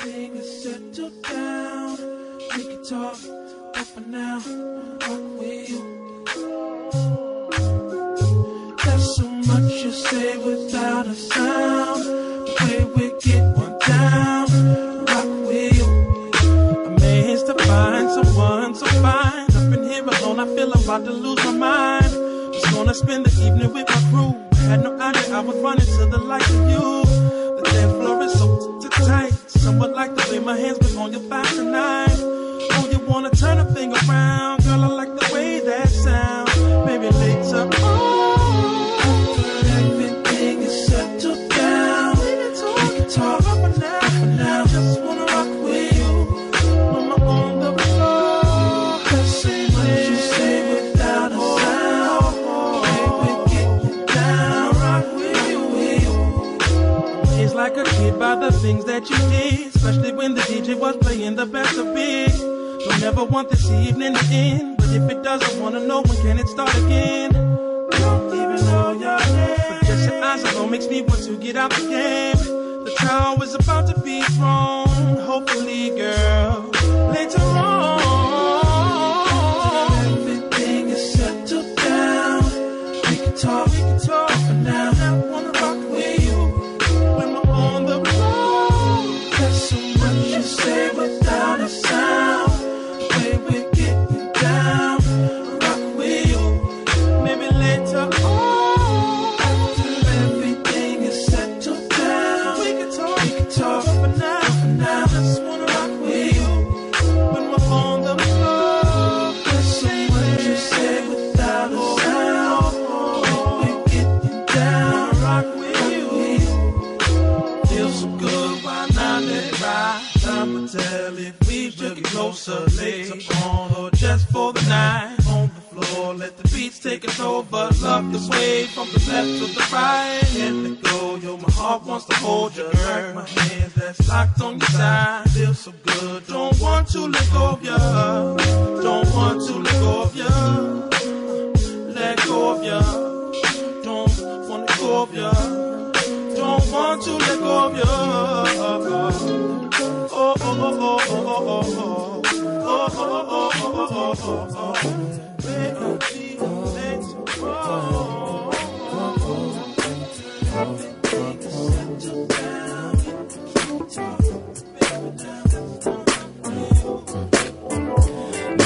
everything is settled down, we can talk, for now, what will you? There's so much you say without a sound. The way we get one down, rock with you. I Amazed to find someone so fine. Up in here alone, I feel I'm about to lose my mind. Just gonna spend the evening with my crew. Had no idea I was running to the light of you. The dance floor is so t- tight. Someone like to way my hands been on your back tonight. Oh, you wanna turn a thing around, girl? I like see closer on or just for the night. On the floor, let the beats take us over. Love the sway from the left to the right. Can't let go, yo, my heart wants to hold you. Girl. My hands that's locked on your side. Feels so good, don't want to let go of ya. Don't want to let go of ya. Let go of ya. Don't want to go of ya. Don't want to let go of ya. Oh, oh, oh, oh, oh, oh, oh, oh.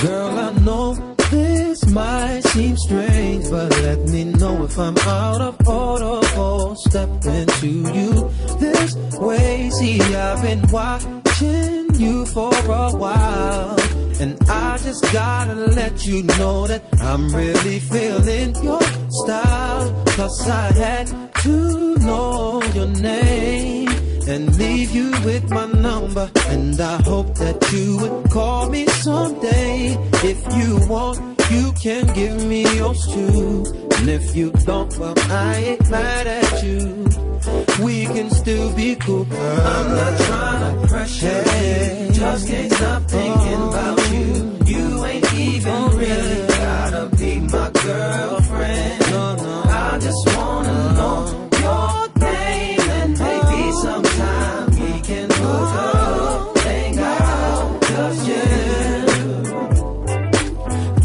Girl, I know this might seem strange, but let me know if I'm out of order for stepping to you this way. See, I've been watching you for a while, and I just gotta let you know that I'm really feeling your style. Cause I had to know your name and leave you with my number. And I hope that you would call me someday. If you want, you can give me yours too. And if you don't, well, I ain't mad at you. We can still be cool. I'm not trying to pressure you. Just can't stop thinking about you. You ain't even really gotta be my girlfriend. No, no. I just wanna know your name and maybe sometime we can hook up, hang out, just.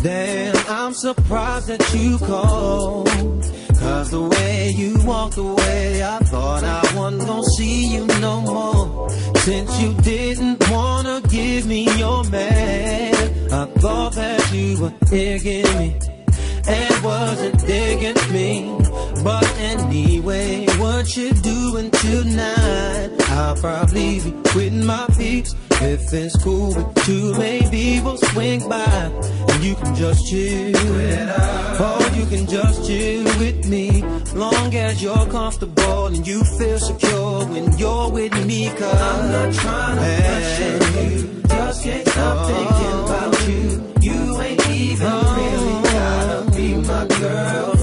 Damn, I'm surprised that you called. Cause the way you walked away, I thought I gonna see you no more. Since you didn't wanna give me your man, I thought that you were digging me and wasn't digging me. But anyway, what you doing tonight? I'll probably be with my peeps. If it's cool with you, maybe we'll swing by and you can just chill. Or you can just chill with me. Long as you're comfortable and you feel secure when you're with me. Cause I'm not trying to pressure you. Just can't stop thinking about you. girl.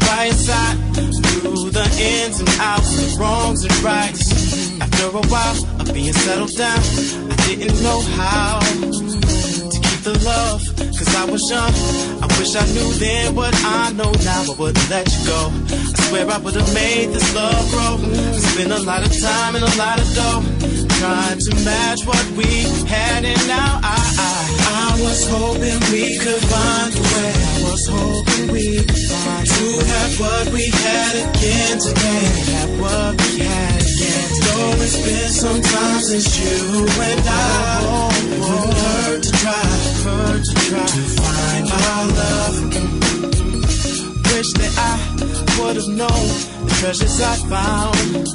By your side through the ins and outs, the wrongs and rights. After a while of being settled down, I didn't know how to keep the love. Cause I was young. I wish I knew then what I know now. I wouldn't let you go. I swear I would've made this love grow. Spent a lot of time and a lot of dough trying to match what we had, and now I, I was hoping we could find a way. I was hoping we could find to have what we had again today. Have what we had again. Though it's been some time since you and I. It wouldn't hurt to try, hurt to try to find our love. Wish that I would have known the treasures I found.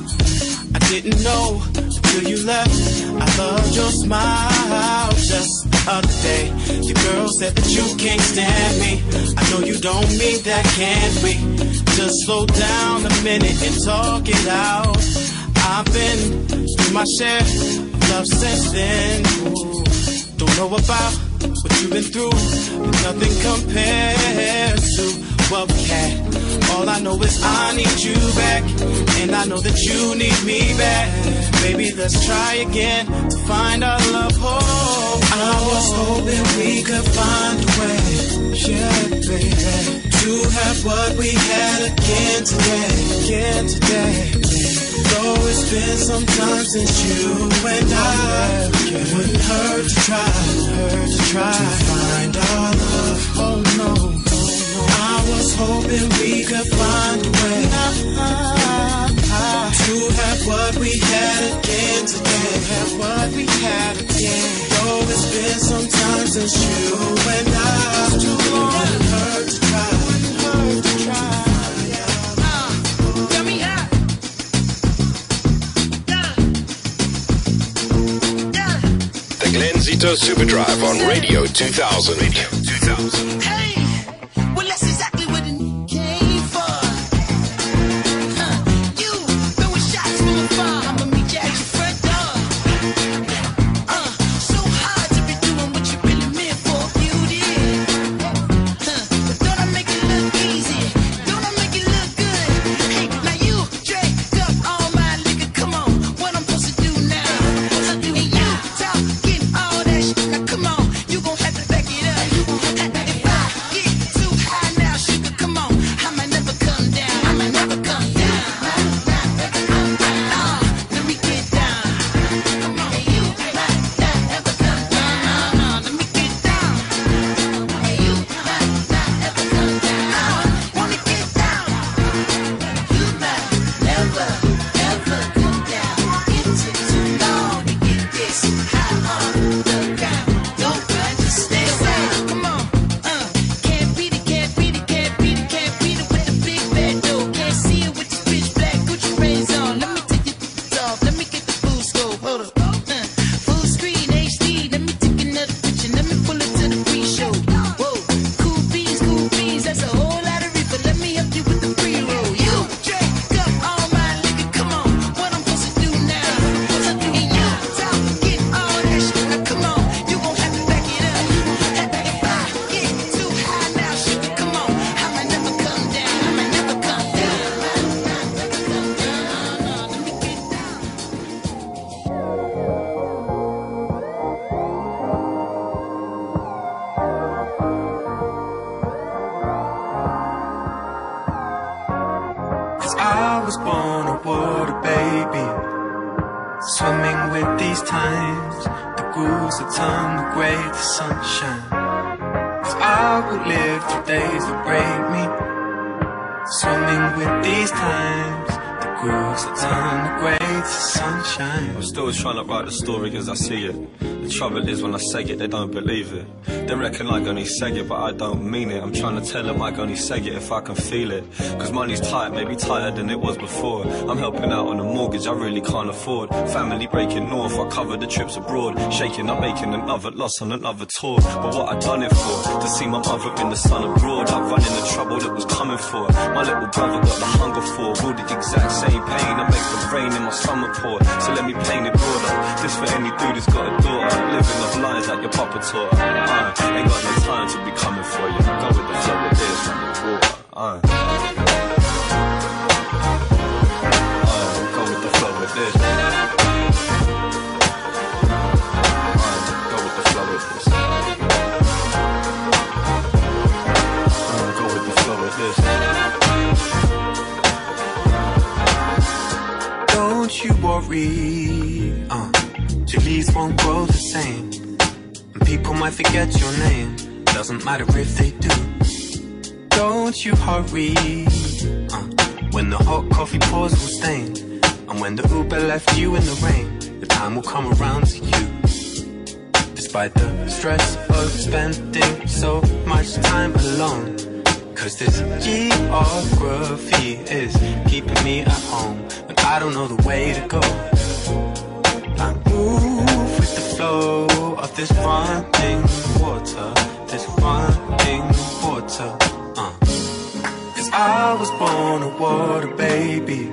I didn't know till you left. I loved your smile just the other day. Your girl said that you can't stand me. I know you don't mean that, can we? Just slow down a minute and talk it out. I've been through my share of love since then. Don't know about what you've been through, but nothing compares to what we had. All I know is I need you back, and I know that you need me back. Baby, let's try again to find our love. Oh, I was hoping we could find a way, yeah, baby, to have what we had again today, again today. Though it's been some time since you and I, it wouldn't hurt to try, hurt to try to find our love. Oh no, I was hoping we could find a way to have what we had again today. Have what we had again. Though it's been some time since you and I, Too it wouldn't hurt to try, hurt to try. The Glenn Zito Super Drive on Radio 2000. Radio 2000. Was born a water baby. Swimming with these times, the ghouls that turn the gray to sunshine. Cause I will live through days that break me. Swimming with these times, turn the gray to sunshine. I'm still trying to write the story as I see it. The trouble is when I say it, they don't believe it. They reckon I only say it, but I don't mean it. I'm trying to tell them I only say it if I can feel it. Cause money's tight, maybe tighter than it was before. I'm helping out on a mortgage I really can't afford. Family breaking north, I cover the trips abroad. Shaking up, making another loss on another tour. But what I done it for? To see my mother in the sun abroad. I run in the trouble that was coming for. My little brother got the hunger for. All the exact same same pain that make the rain in my summer pour. So let me paint it broader. This for any dude who's got a daughter. Living off lines like your papa taught. Uh, ain't got no time to be coming for you. Go with the flow this from the water. Uh, Worry, uh, your leaves won't grow the same. And people might forget your name, doesn't matter if they do. Don't you hurry, uh, when the hot coffee pours will stain. And when the Uber left you in the rain, the time will come around to you. Despite the stress of spending so much time alone. Cause this geography is keeping me at home I don't know the way to go I move with the flow of this running water This running water uh. Cause I was born a water baby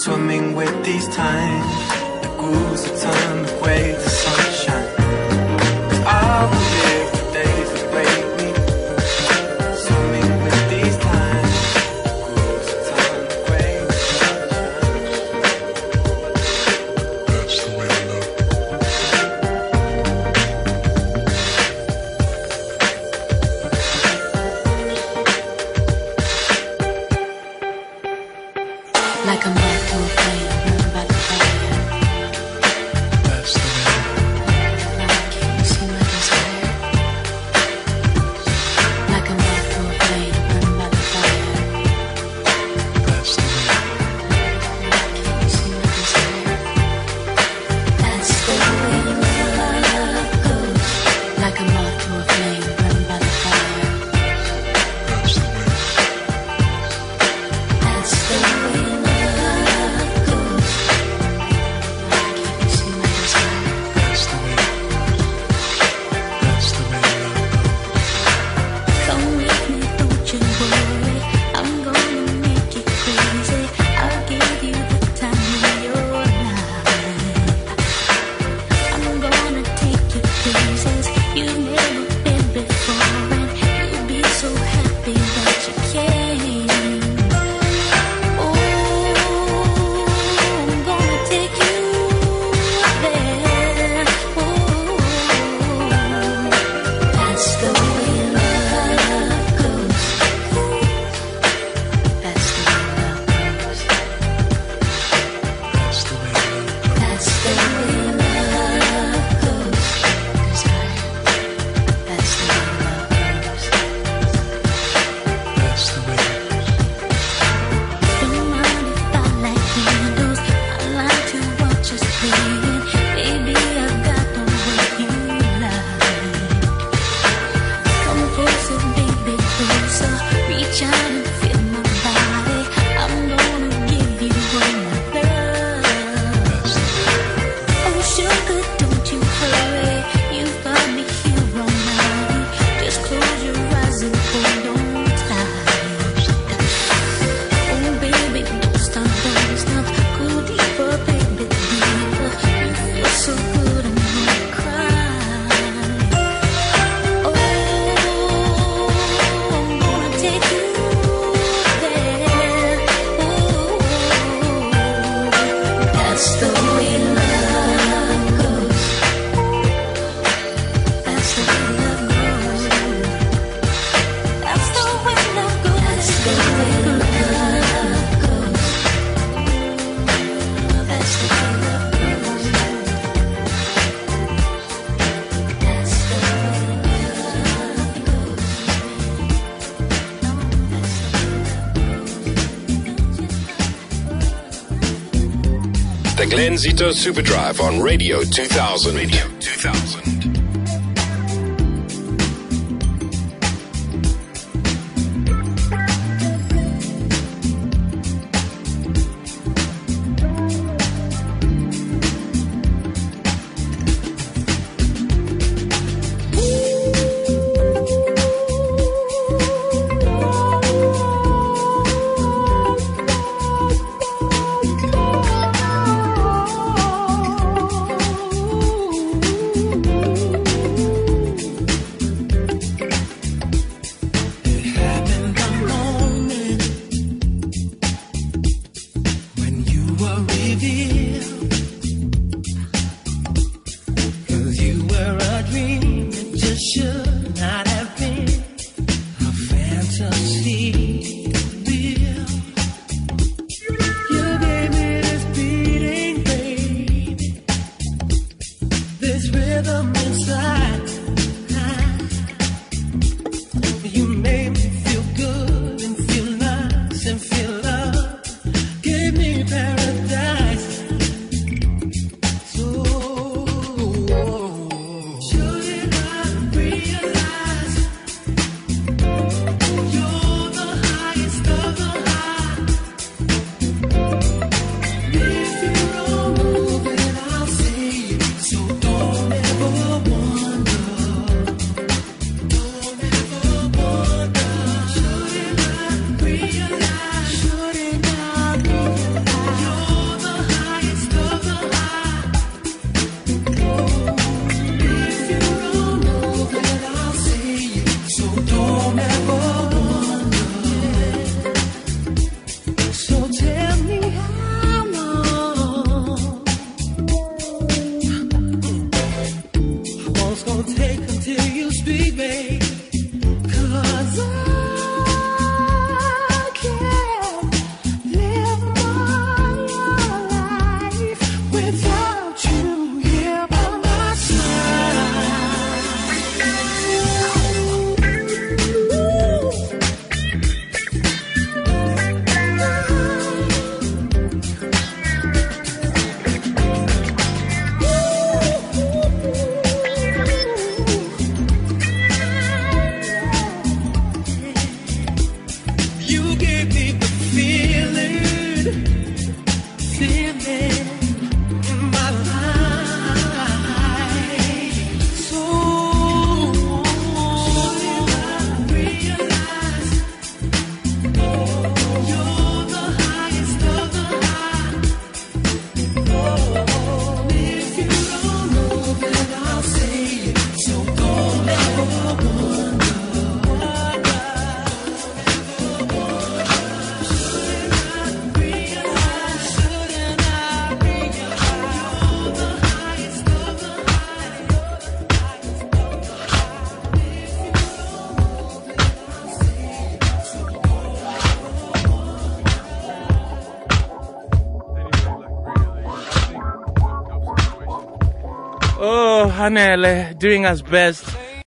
Swimming with these times The grooves that turn away to sunshine Like a moth to a flame, Glenn Zito Superdrive on Radio 2000. Radio 2000. This rhythm inside. Hanele, doing us best.